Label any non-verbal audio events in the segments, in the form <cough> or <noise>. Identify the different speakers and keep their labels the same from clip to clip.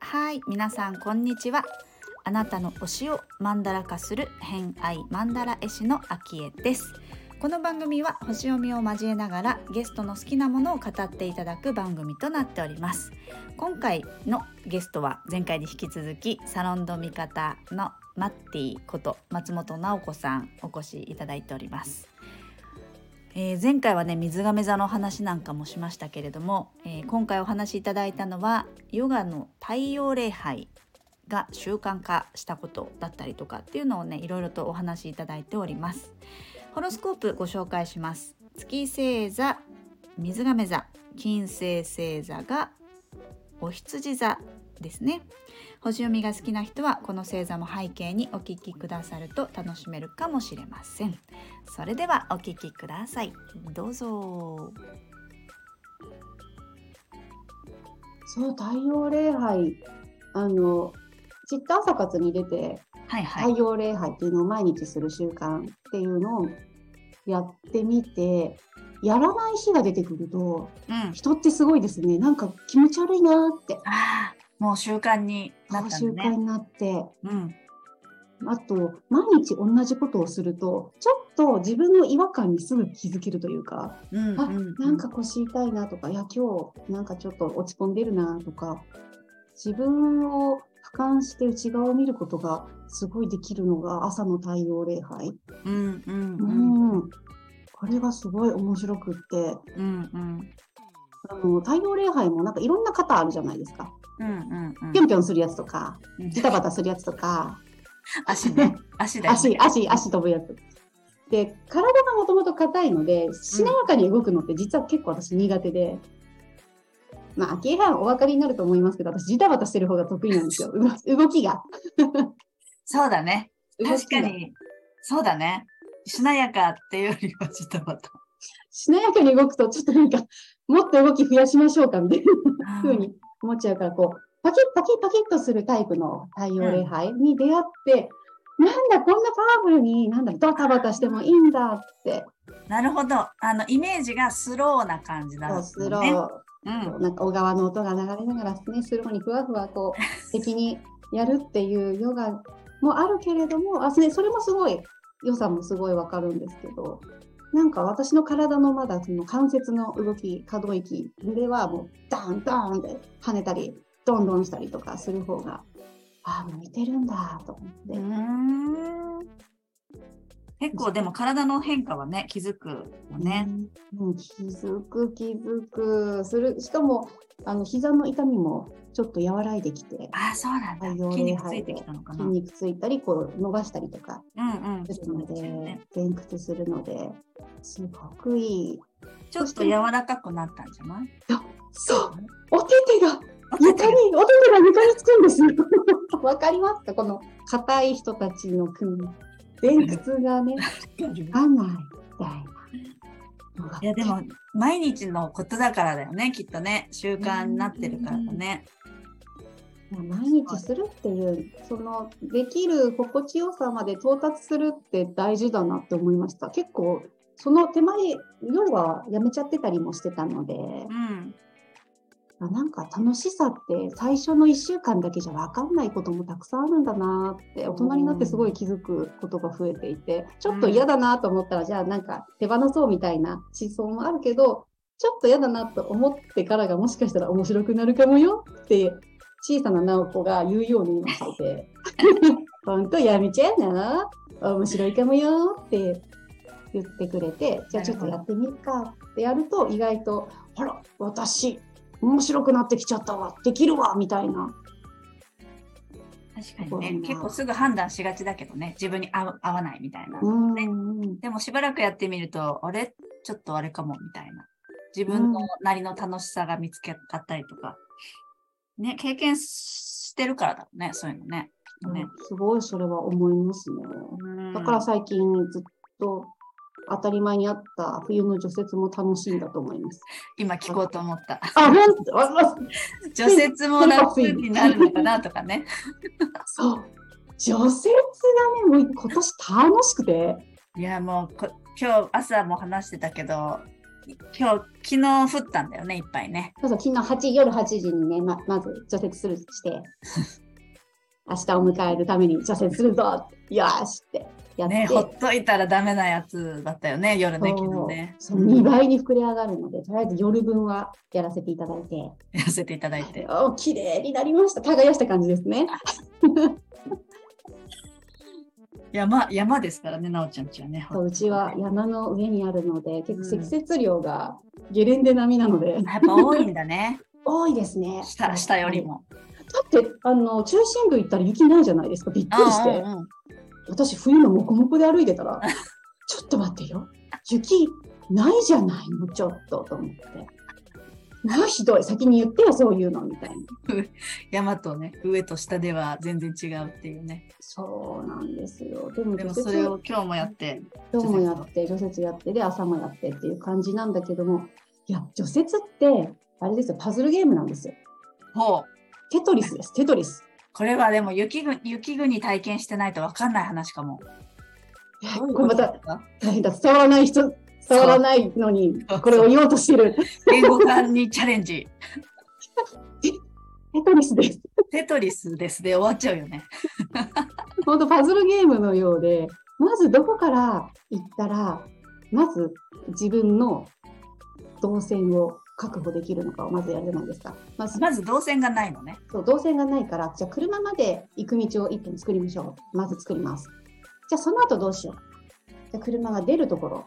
Speaker 1: はい皆さんこんにちは。あなたの推しをマンダラ化する偏愛マンダラ絵師のあきえです。この番組は星読みを交えながらゲストの好きなものを語っていただく番組となっております。今回のゲストは前回に引き続きサロンド味方のマッティこと松本直子さんお越しいただいております。えー、前回はね水亀座の話なんかもしましたけれども、えー、今回お話しいただいたのはヨガの太陽礼拝が習慣化したことだったりとかっていうのをねいろいろとお話しいただいております。ホロスコープご紹介します。月星座水亀座金星星座がお羊座ですね。星読みが好きな人はこの星座も背景にお聞きくださると楽しめるかもしれません。それではお聞きください。どうぞ。
Speaker 2: そう太陽礼拝。あのチッタ朝活に出て、はいはい、太陽礼拝っていうのを毎日する習慣っていうのをやってみてやらない日が出てくると、うん、人ってすごいですね。なんか気持ち悪いなって
Speaker 1: もう習慣になった、ね、
Speaker 2: 習慣になって、うん、あと毎日同じことをするとちょっと自分の違和感にすぐ気づけるというか、うんうん、あなんか腰痛いなとかいや今日なんかちょっと落ち込んでるなとか自分を俯瞰して内側を見ることがすごいできるのが朝の太陽礼拝。うんうんうん、うん。これがすごい面白くって、うんうん、あの太陽礼拝もなんかいろんな型あるじゃないですか。うんうんうん、ぴょんぴょんするやつとか、ジタバタするやつとか、
Speaker 1: 足ね、足
Speaker 2: だ、ね、足、足、足飛ぶやつ。で、体がもともと硬いので、しなやかに動くのって実は結構私苦手で、うん、まあ、明らお分かりになると思いますけど、私、ジタバタしてる方が得意なんですよ、<laughs> 動きが。
Speaker 1: そうだね。確かに、そうだね。しなやかっていうよりはジタバタ。
Speaker 2: しなやかに動くと、ちょっとなんか、もっと動き増やしましょうかみたいなふうに思っちゃうから、こう、パキッパキッパキッとするタイプの太陽礼拝に出会って、うん、なんだ、こんなパワフルに、なんだ、ドタバタしてもいいんだって。
Speaker 1: なるほど。あの、イメージがスローな感じだ、
Speaker 2: ね、スロー。うん、なんか小川の音が流れながらね、スローにふわふわこう、<laughs> 敵にやるっていうヨガもあるけれども、あそれそれもすごい、良さもすごいわかるんですけど、なんか私の体のまだその関節の動き、可動域ではもうダンダンって跳ねたり、どんどんしたりとかする方が、ああ、向いてるんだと思って。
Speaker 1: 結構でも体の変化はね気づくよね。
Speaker 2: うん、気づく気づく。するしかもあの膝の痛みもちょっと和らいできて
Speaker 1: あそうなんだ。筋肉ついてきたのかな。
Speaker 2: 筋肉ついたりこう伸ばしたりとかするので、うんうんね、前屈するのですごくいい。
Speaker 1: ちょっと柔らかくなったんじゃない？
Speaker 2: そう。お手手が床にお手手が床につくんですよ。<laughs> わかりますか？この硬い人たちの組前屈がねつかないみたいな。
Speaker 1: いやでも毎日のことだからだよねきっとね。習慣になってるからだね。
Speaker 2: 毎日するっていうそのできる心地よさまで到達するって大事だなって思いました。結構その手前夜はやめちゃってたりもしてたので、うん、なんか楽しさって最初の1週間だけじゃ分かんないこともたくさんあるんだなって大人になってすごい気づくことが増えていてちょっと嫌だなと思ったら、じゃあなんか手放そうみたいな思想もあるけどちょっと嫌だなと思ってからがもしかしたら面白くなるかもよって小さな直子が言うように今してて本当やめちゃうな面白いかもよって言ってくれてじゃあちょっとやってみるかってやると意外とほら私面白くなってきちゃったわできるわみたいな。
Speaker 1: 確かにね。結構すぐ判断しがちだけどね。自分に合わないみたいな、ね、でもしばらくやってみるとあれ？ちょっとあれかもみたいな。自分のなりの楽しさが見つけかったりとか、ね経験してるからだねそういうのね。ね、
Speaker 2: すごいそれは思いますね。だから最近ずっと当たり前にあった冬の除雪も楽しいんだと思います。
Speaker 1: 今聞こうと思った。
Speaker 2: あ、本
Speaker 1: 当？除雪も楽になるのかなとかね。
Speaker 2: そう。除雪がね、もう今年楽しくて、
Speaker 1: いやもうこ今日朝も話してたけど今日昨日降ったんだよねいっぱいね
Speaker 2: そうそう、昨日8夜8時にね、ままず除雪するして、<laughs> 明日を迎えるために除雪するぞよーしってやって、
Speaker 1: ねほっといたらダメなやつだったよね夜ね昨日ね
Speaker 2: そう2倍に膨れ上がるので、とりあえず夜分はやらせていただいて、
Speaker 1: やらせていただいて
Speaker 2: お綺麗になりました。耕した感じですね。<laughs>
Speaker 1: 山山ですからねなおちゃんちはね
Speaker 2: そううちは山の上にあるので、結構積雪量がゲレンデ並みなので、
Speaker 1: やっぱ多いんだね <laughs>
Speaker 2: 多いですね。
Speaker 1: 下下より。も
Speaker 2: だって、あの、中心部行ったら雪ないじゃないですか。びっくりして。
Speaker 1: うんうんうん
Speaker 2: 私、冬のモコモコで歩いてたら、<laughs> ちょっと待ってよ。雪ないじゃないの、ちょっと、と思って。まあ、ひどい。先に言ってよ、そういうの、みたいな。<laughs>
Speaker 1: 山とね上と下では全然違うっていうね
Speaker 2: そうなんですよ。でも、
Speaker 1: でもそれを今日もやって
Speaker 2: 今日もやって、除雪やって、で、朝もやってっていう感じなんだけども、いや、除雪って、あれですよ、パズルゲームなんですよ。
Speaker 1: ほう
Speaker 2: テトリスです、テトリス。
Speaker 1: これはでも雪国雪国体験してないと分かんない話かも。
Speaker 2: これまた大変だ。伝わらない人、伝わらないのにこれを言おうとしてる。
Speaker 1: 言語化にチャレンジ。<laughs>
Speaker 2: テトリスです。
Speaker 1: テトリスですで終わっちゃうよね。
Speaker 2: 本当パズルゲームのようで、まずどこから行ったら、まず自分の動線を確保できるのかをまずやるじゃないですか。まず、
Speaker 1: まず動線がないのね。
Speaker 2: そう動線がないから、じゃあ車まで行く道を一本作りましょう。まず作ります。じゃあその後どうしよう。じゃあ車が出るところ、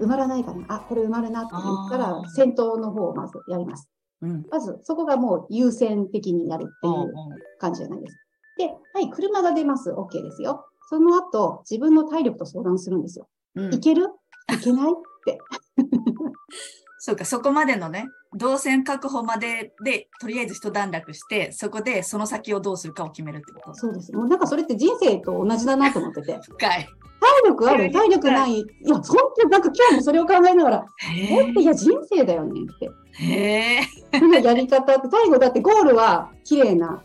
Speaker 2: 埋まらないかな。あ、これ埋まるなって言ったら先頭の方をまずやります。
Speaker 1: うん。
Speaker 2: まずそこがもう優先的にやるっていう感じじゃないですか。で、はい、車が出ます。OK ですよ。その後、自分の体力と相談するんですよ。
Speaker 1: うん
Speaker 2: いける？いけない？って。<laughs>
Speaker 1: そうか、そこまでのね、動線確保までで、とりあえず一段落して、そこでその先をどうするかを決めるってこと。
Speaker 2: そうです。もうなんかそれって人生と同じだなと思ってて。<laughs>
Speaker 1: 深い。
Speaker 2: 体力ある体力ない。いや、本当なんか今日もそれを考えながら、えって、いや、人生だよねって。
Speaker 1: へえ。
Speaker 2: やり方って、最後だってゴールは綺麗な、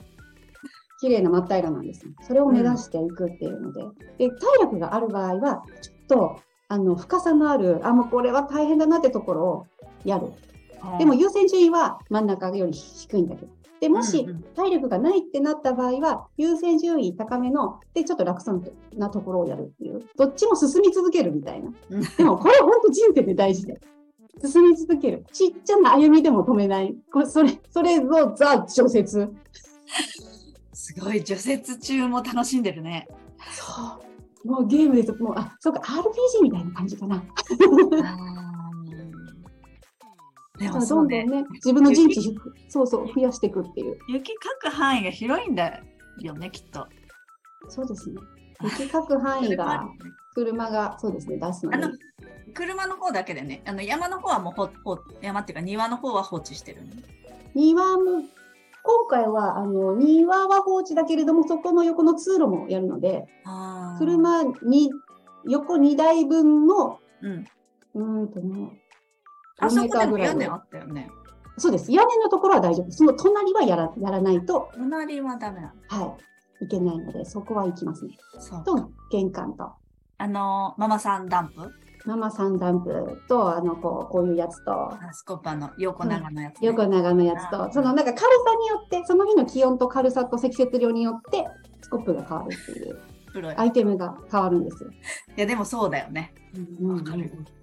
Speaker 2: 綺麗な真っ平らなんですよ。それを目指していくっていうので。で、体力がある場合は、ちょっと、あの、深さのある、あ、もうこれは大変だなってところをやる。でも優先順位は真ん中より低いんだけど。で、もし体力がないってなった場合は、優先順位高めの、で、ちょっと楽そうなところをやるっていう。どっちも進み続けるみたいな。
Speaker 1: うん
Speaker 2: でも、これ本当人生で大事で。進み続ける。ちっちゃな歩みでも止めない。これ、それ、それのザ・除雪。<laughs>
Speaker 1: すごい、除雪中も楽しんでるね。
Speaker 2: そう。もうゲームです。もう、あ、そうか、RPG みたいな感じかな。
Speaker 1: でも
Speaker 2: ど
Speaker 1: そうんね、
Speaker 2: どんね、自分の陣地、そうそう、増やしていくっていう。
Speaker 1: 雪かく範囲が広いんだよね、きっと。
Speaker 2: そうですね。雪かく範囲が、車が、そうですね、出すので
Speaker 1: あの。車の方だけでね、あの山の方はもうほほ山っていうか庭の方は放置してるの？
Speaker 2: 庭も、今回は、あの、庭は放置だけれども、そこの横の通路もやるので、車に、横2台分の、
Speaker 1: うん。
Speaker 2: うーんとね、
Speaker 1: あそ
Speaker 2: 5メ
Speaker 1: こで屋根あったよね。
Speaker 2: そうです。屋根のところは大丈夫。その隣はやらやらないと、
Speaker 1: 隣はダメなの。
Speaker 2: はい、いけないので、そこは行きますね。
Speaker 1: そう。
Speaker 2: と、玄関と、
Speaker 1: あのママさんダンプ？
Speaker 2: ママさんダンプと、あの、こう、こういうやつと、
Speaker 1: あスコッパの横長のやつ、ね
Speaker 2: 横長のやつと、
Speaker 1: うん
Speaker 2: そのなんか軽さによって、その日の気温と軽さと積雪量によって、スコップが変わるっていう。アイテムが変わるんですよ。
Speaker 1: いや、でもそうだよね。
Speaker 2: うん。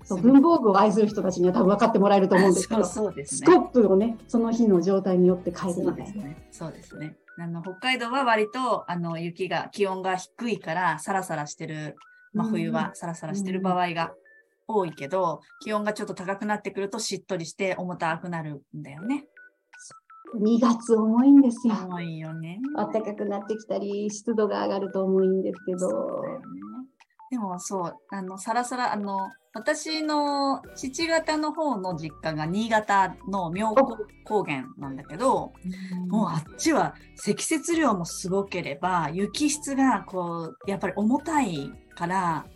Speaker 2: そう文房具を愛する人たちには多分分かってもらえると思うんですけど、
Speaker 1: そうですね。
Speaker 2: スコップをね、その日の状態によって変える
Speaker 1: そう
Speaker 2: ので。
Speaker 1: ですね。そうですね。あの北海道は割とあの雪が気温が低いからサラサラしてる、まあ、
Speaker 2: うん
Speaker 1: 冬はサラサラしてる場合が多いけど、気温がちょっと高くなってくるとしっとりして重たくなるんだよね。
Speaker 2: 2月重いんですよ。
Speaker 1: 重いよね。
Speaker 2: 暖かくなってきたり、湿度が上がると重いんですけど
Speaker 1: ね。でもそう、あの、サラサラ、あの、私の父方の方の実家が新潟の妙高高原なんだけど、もうあっちは積雪量もすごければ、雪質がこう、やっぱり重たいから、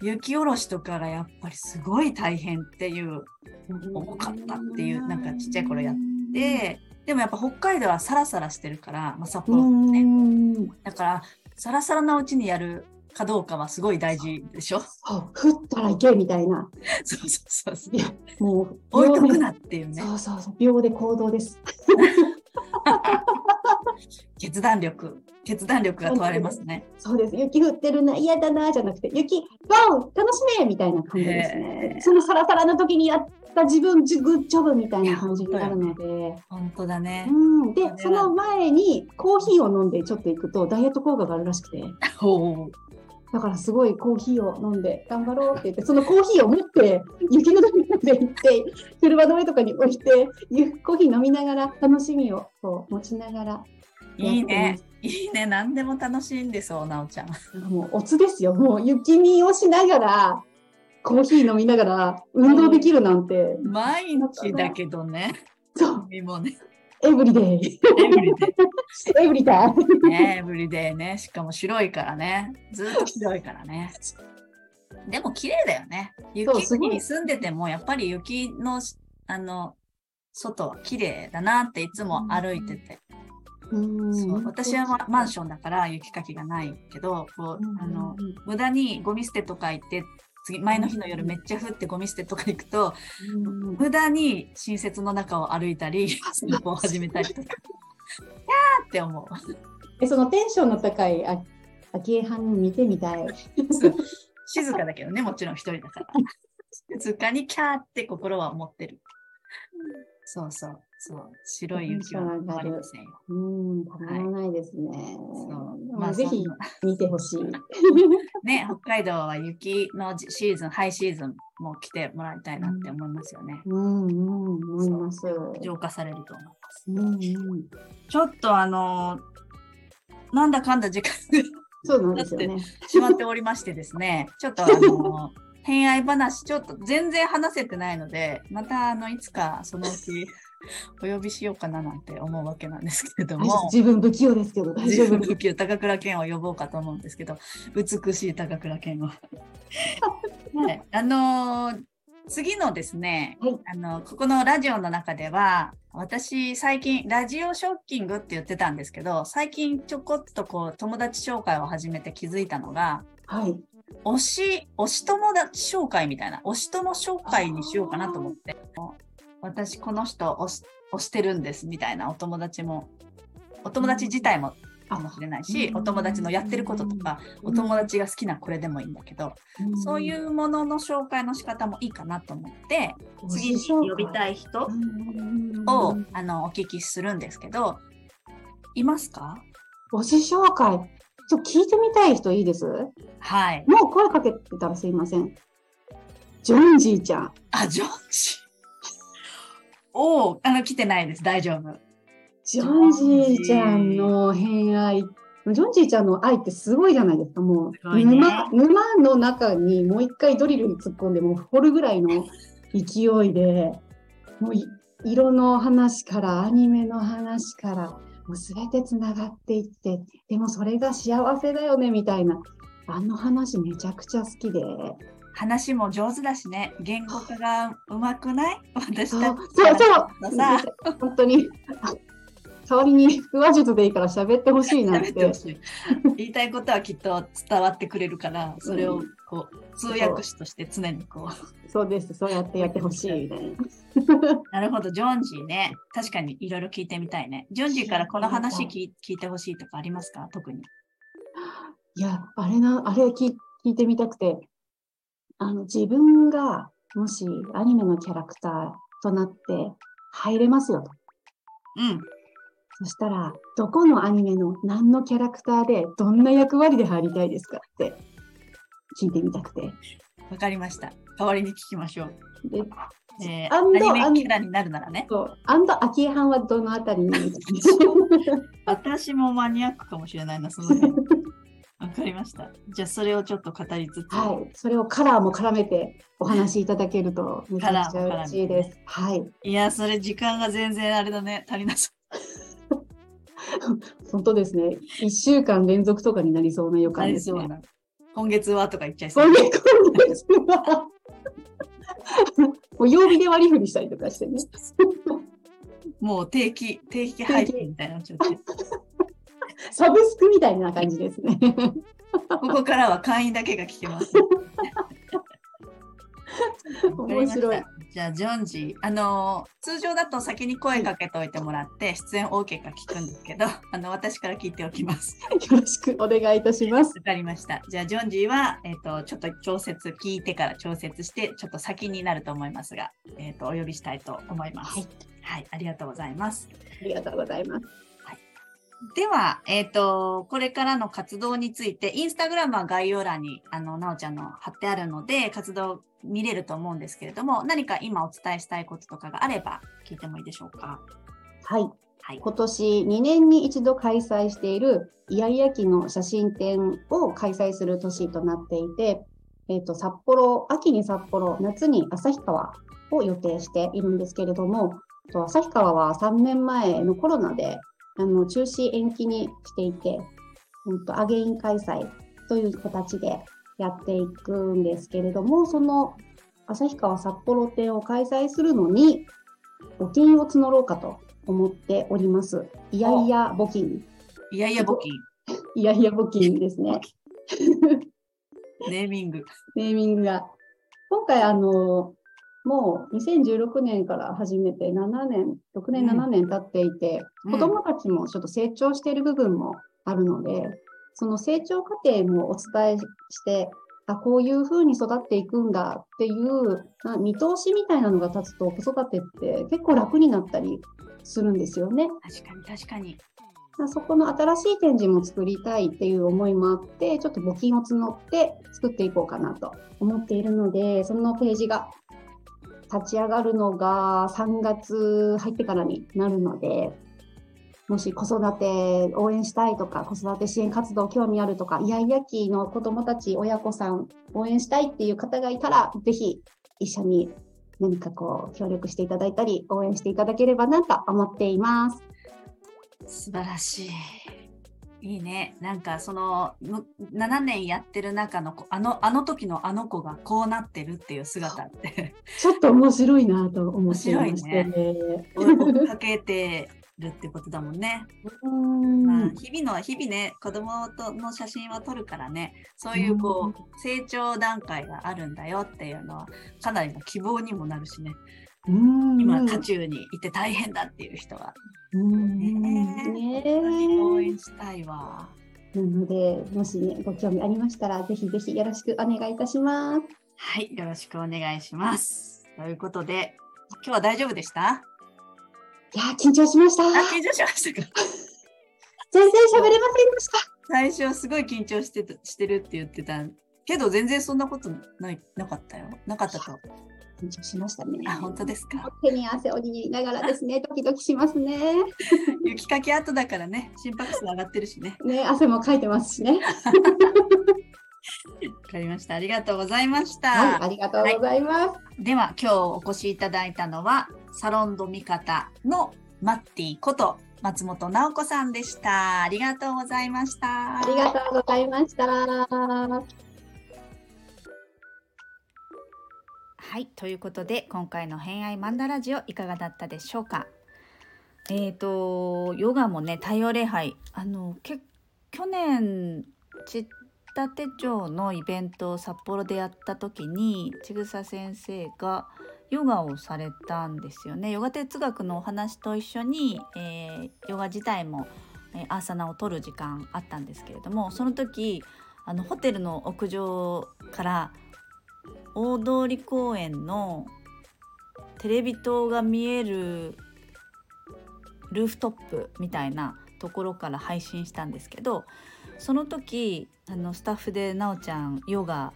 Speaker 1: 雪下ろしとかがやっぱりすごい大変っていう、重かったっていうなんかちっちゃい頃やっで、でもやっぱ北海道はサラサラしてるから、まあ、札幌もね。
Speaker 2: ね。
Speaker 1: だから、サラサラなうちにやるかどうかはすごい大事でしょ？
Speaker 2: そう降ったら行けみたいな。
Speaker 1: そうそうそうそう
Speaker 2: もう
Speaker 1: 置いとく
Speaker 2: 秒
Speaker 1: なっていうね。
Speaker 2: でそうそうそう秒で行動です。<laughs>
Speaker 1: 決断力、決断力が問われますね。
Speaker 2: そうです。雪降ってるな、嫌だな、じゃなくて、雪、ワン楽しめみたいな感じです。ねそのサラサラの時にやった自分、ジグッジョブみたいな感じになるので。
Speaker 1: 本当だね。
Speaker 2: うん、で
Speaker 1: そ
Speaker 2: の前にコーヒーを飲んでちょっと行くとダイエット効果があるらしくて、だからすごいコーヒーを飲んで頑張ろうって言って、そのコーヒーを持って雪の中まで行って、車の上とかに置いて、ゆコーヒー飲みながら楽しみをこう持ちながら
Speaker 1: いいね。いいね。何でも楽しんでそう、なおちゃん。
Speaker 2: もうオツですよ。もう雪見をしながら、コーヒー飲みながら運動できるなんて、
Speaker 1: 毎日だけどね。
Speaker 2: そう、
Speaker 1: 君もね。
Speaker 2: エブリデイ、
Speaker 1: エブリデ
Speaker 2: エブリタイ。<laughs>
Speaker 1: エブリデイね。しかも白いからね。ずっと白いからね。でも綺麗だよね。雪に住んでても、やっぱり雪の、あの、外は綺麗だなっていつも歩いてて。そう私はまマンションだから雪かきがないけど、こうあの無駄にゴミ捨てとか行って次前の日の夜めっちゃ降ってゴミ捨てとか行くと
Speaker 2: うん
Speaker 1: 無駄に新雪の中を歩いたり散歩を始めたりとか。<laughs> キャーって思う。
Speaker 2: えそのテンションの高いあ昭恵藩見てみたい。
Speaker 1: 静かだけどねもちろん一人だから。静かにキャーって心は思ってる。そうそうそう白い雪は止まりませんよ
Speaker 2: うん、たまらないですね。
Speaker 1: そう
Speaker 2: まあ、ぜひ見てほしい。<laughs>
Speaker 1: ね、北海道は雪のシーズン、ハイシーズンも来てもらいたいなって思いますよね。
Speaker 2: うん、うん、思います。
Speaker 1: 浄化されると思います。
Speaker 2: うん、うん。
Speaker 1: ちょっとあのーなんだかんだ時間
Speaker 2: そうなんですよね。
Speaker 1: しまっておりましてですね、ちょっとあのー <laughs> 偏愛話、ちょっと全然話せてないので、またあのいつかそのうちお呼びしようかななんて思うわけなんですけれども。
Speaker 2: 自分不器用ですけど大丈夫
Speaker 1: 自分。不器用高倉健を呼ぼうかと思うんですけど美しい高倉健を。<laughs> はい、あのー次のですね、
Speaker 2: はい
Speaker 1: あのここのラジオの中では私最近ラジオショッキングって言ってたんですけど最近ちょこっとこう友達紹介を始めて気づいたのが
Speaker 2: はい。
Speaker 1: 推し推し友達紹介みたいな推し友紹介にしようかなと思って私この人推し推してるんですみたいなお友達もお友達自体もかもしれないし、お友達のやってることとか、お友達が好きなこれでもいいんだけど、そういうものの紹介の仕方もいいかなと思って、次に呼びたい人を、あのお聞きするんですけど、いますか？
Speaker 2: 推し紹介。ちょ聞いてみたい人いいです？
Speaker 1: はい。
Speaker 2: もう声かけてたらすいません。ジョンジーちゃん。
Speaker 1: あ、ジョンジ。おお、あの、来てないです。大丈夫。
Speaker 2: ジョンジーちゃんの偏愛。ジョンジーちゃんの愛ってすごいじゃないですか。もう、
Speaker 1: ね
Speaker 2: 沼沼の中にもう一回ドリルに突っ込んで、もう掘るぐらいの勢いで、もうい色の話からアニメの話から、もう全てつながっていって、でもそれが幸せだよねみたいな、あの話めちゃくちゃ好きで。
Speaker 1: 話も上手だしね。言語化がうまくない？私た
Speaker 2: そう
Speaker 1: ち
Speaker 2: そう
Speaker 1: さ
Speaker 2: 本当に。あ代わりに腹話術でいいから喋ってほしいなって。
Speaker 1: 言いたいことはきっと伝わってくれるから、それをこう通訳士として常にこう。
Speaker 2: そうです。そうやってやってほしいみたいな。<laughs>
Speaker 1: なるほど、ジョンジーね。確かにいろいろ聞いてみたいね。ジョンジーからこの話聞い聞いてほしいとかありますか？特に。
Speaker 2: いや、あれな、あれ聞聞いてみたくて、あの、自分がもしアニメのキャラクターとなって入れますよと。
Speaker 1: うん。
Speaker 2: そしたら、どこのアニメの何のキャラクターでどんな役割で入りたいですかって聞いてみたくて。
Speaker 1: わかりました。代わりに聞きましょう。
Speaker 2: で、
Speaker 1: えー、
Speaker 2: ア
Speaker 1: ニメキャラになるならね。
Speaker 2: そう、アンドアキエハンはどのあたりに <laughs>
Speaker 1: 私もマニアックかもしれないな、その辺。わかりました。じゃあそれをちょっと語りつつ。
Speaker 2: はい、それをカラーも絡めてお話しいただけるとめちゃくちゃ嬉しいです。はい、
Speaker 1: いや、それ時間が全然あれだね。足りなそ <laughs>
Speaker 2: 本当ですね。一週間連続とかになりそうな予感ですね。
Speaker 1: 今月はとか言っちゃいそう
Speaker 2: 今。月はもう曜日で割り振りしたりとかしてね。<laughs>
Speaker 1: もう定期、定期配信みたいになっちゃって。<laughs>
Speaker 2: サブスクみたいな感じですね。<laughs>
Speaker 1: ここからは会員だけが聞けます。<laughs>
Speaker 2: 面白い。
Speaker 1: じゃあ、ジョンジ、あの通常だと先に声かけといてもらって、出演 OK か聞くんですけど、あの、私から聞いておきます。
Speaker 2: よろしくお願いいたします。
Speaker 1: わかりました。じゃあ、ジョンジーは、えっ、と、ちょっと調節、聞いてから調節して、ちょっと先になると思いますが、えっ、と、お呼びしたいと思います。
Speaker 2: はい。
Speaker 1: はい、ありがとうございます。
Speaker 2: ありがとうございます。
Speaker 1: では、えっ、と、これからの活動について、インスタグラムは概要欄に、あの、なおちゃんの貼ってあるので、活動見れると思うんですけれども、何か今お伝えしたいこととかがあれば、聞いてもいいでしょうか？
Speaker 2: はい。
Speaker 1: はい。
Speaker 2: 今年2年に一度開催しているイヤイヤ期の写真展を開催する年となっていて、えっ、と、札幌、秋に札幌、夏に旭川を予定しているんですけれども、と旭川は3年前のコロナであの中止延期にしていて、うんとアゲイン開催という形でやっていくんですけれども、その旭川札幌店を開催するのに、募金を募ろうかと思っております。いやいや募金。
Speaker 1: いやいや募金、
Speaker 2: いやいや募金ですね。<laughs>
Speaker 1: ネーミング。
Speaker 2: ネーミングが。今回、あの、もう2016年から始めて7年、6年、
Speaker 1: うん
Speaker 2: 7年経っていて、
Speaker 1: うん
Speaker 2: 子供たちもちょっと成長している部分もあるので、その成長過程もお伝えして、あ、こういうふうに育っていくんだっていうな見通しみたいなのが立つと子育てって結構楽になったりするんですよね。
Speaker 1: 確かに確かに。
Speaker 2: まあそこの新しい展示も作りたいっていう思いもあって、ちょっと募金を募って作っていこうかなと思っているので、そのページが立ち上がるのが3月入ってからになるので、もし子育て応援したいとか、子育て支援活動興味あるとか、イヤイヤ期の子供たち、親子さん応援したいっていう方がいたら、ぜひ一緒に何かこう協力していただいたり、応援していただければなと思っています。
Speaker 1: 素晴らしい。いいね。なんかそのむ7年やってる中の子あのあの時のあの子がこうなってるっていう姿って
Speaker 2: ちょっと面白いなと思っていまして
Speaker 1: 面
Speaker 2: ね。
Speaker 1: 追いかけてるってことだもんね。
Speaker 2: うん
Speaker 1: まあ、日々の日々ね子供との写真は撮るからねそういうこう成長段階があるんだよっていうのはかなりの希望にもなるしね
Speaker 2: うん
Speaker 1: 今渦中にいて大変だっていう人は
Speaker 2: うん
Speaker 1: ね
Speaker 2: ね
Speaker 1: 応
Speaker 2: え
Speaker 1: 援したいわ。
Speaker 2: なので、もしね、ご興味ありましたら、ぜひぜひよろしくお願いいたします。
Speaker 1: はい、よろしくお願いします。ということで、今日は大丈夫でした？
Speaker 2: いやー、緊張しました。
Speaker 1: 緊張しましたか
Speaker 2: 然喋れませんでした。
Speaker 1: 最初はすごい緊張してたしてるって言ってたけど、全然そんなことないなかったよ。なかったと。
Speaker 2: 緊張しましたね。
Speaker 1: あ、本当ですか？
Speaker 2: 手に汗を握りながらですね、<laughs> ドキドキしますね。
Speaker 1: 雪かき後だからね、心拍数上がってるしね。
Speaker 2: ね、汗もかいてますしね。<laughs>
Speaker 1: わかりました。ありがとうございました。
Speaker 2: はい、ありがとうございます。
Speaker 1: では、今日お越しいただいたのは、サロンド味方のマッティこと松本直子さんでした。ありがとうございました。
Speaker 2: ありがとうございました。
Speaker 1: はい、ということで今回の偏愛マンダラジオいかがだったでしょうか？えーとヨガもね太陽礼拝あのけ去年ちったて町のイベントを札幌でやった時にちぐさ先生がヨガをされたんですよね。ヨガ哲学のお話と一緒に、えーヨガ自体も、えーアーサナを取る時間あったんですけれどもその時あのホテルの屋上から大通公園のテレビ塔が見えるルーフトップみたいなところから配信したんですけどその時あのスタッフでなおちゃんヨガ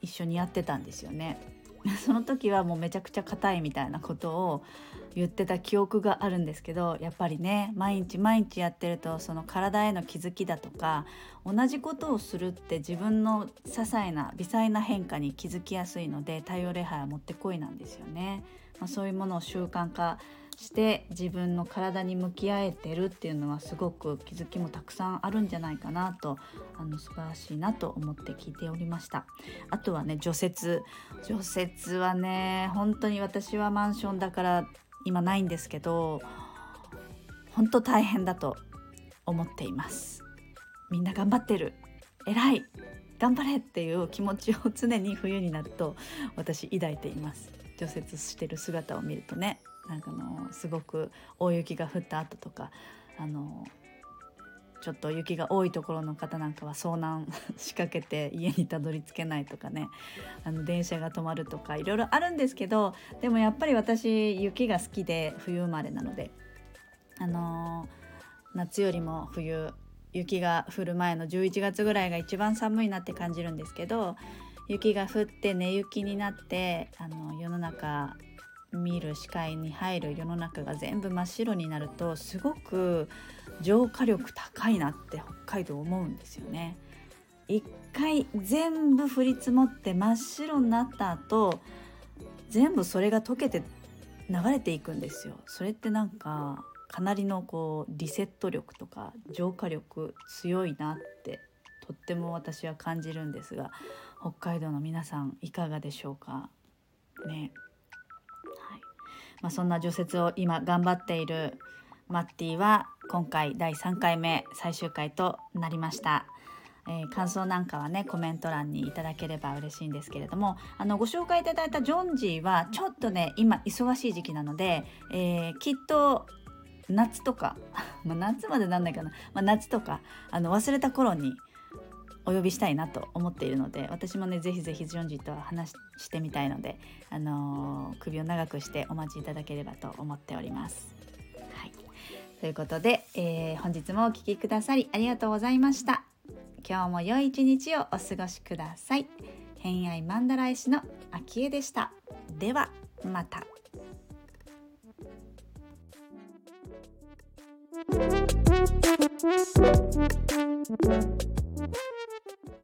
Speaker 1: 一緒にやってたんですよね。<laughs> その時はもうめちゃくちゃ硬いみたいなことを言ってた記憶があるんですけどやっぱりね毎日毎日やってるとその体への気づきだとか同じことをするって自分の些細な微細な変化に気づきやすいので太陽礼拝はもってこいなんですよね。まあ、そういうものを習慣化して自分の体に向き合えてるっていうのはすごく気づきもたくさんあるんじゃないかなとあの素晴らしいなと思って聞いておりました。あとはね除雪。除雪はね本当に私はマンションだから今ないんですけど本当大変だと思っています。みんな頑張ってる。偉い。頑張れっていう気持ちを常に冬になると私抱いています。除雪してる姿を見るとね。なんかのすごく大雪が降った後とかあのちょっと雪が多いところの方なんかは遭難仕掛けて家にたどり着けないとかね。あの電車が止まるとかいろいろあるんですけどでもやっぱり私雪が好きで冬生まれなのであの、夏よりも冬雪が降る前の11月ぐらいが一番寒いなって感じるんですけど雪が降って寝雪になってあの世の中見る視界に入る世の中が全部真っ白になるとすごく浄化力高いなって北海道思うんですよね。一回全部降り積もって真っ白になった後全部それが溶けて流れていくんですよ。それってなんかかなりのこうリセット力とか浄化力強いなってとっても私は感じるんですが北海道の皆さんいかがでしょうか？ね。まあ、そんな除雪を今頑張っているマッティは今回第3回目最終回となりました。えー、感想なんかはねコメント欄にいただければ嬉しいんですけれどもあのご紹介いただいたジョンジーはちょっとね今忙しい時期なので、えー、きっと夏とか <laughs> ま夏までなんないかな、まあ、夏とかあの忘れた頃にお呼びしたいなと思っているので私もねぜひぜひジョンジーと話してみたいので、あのー、首を長くしてお待ちいただければと思っております。はい、ということで、えー、本日もお聴きくださりありがとうございました。今日も良い一日をお過ごしください。偏愛マンダラ絵師の秋江でした。ではまた。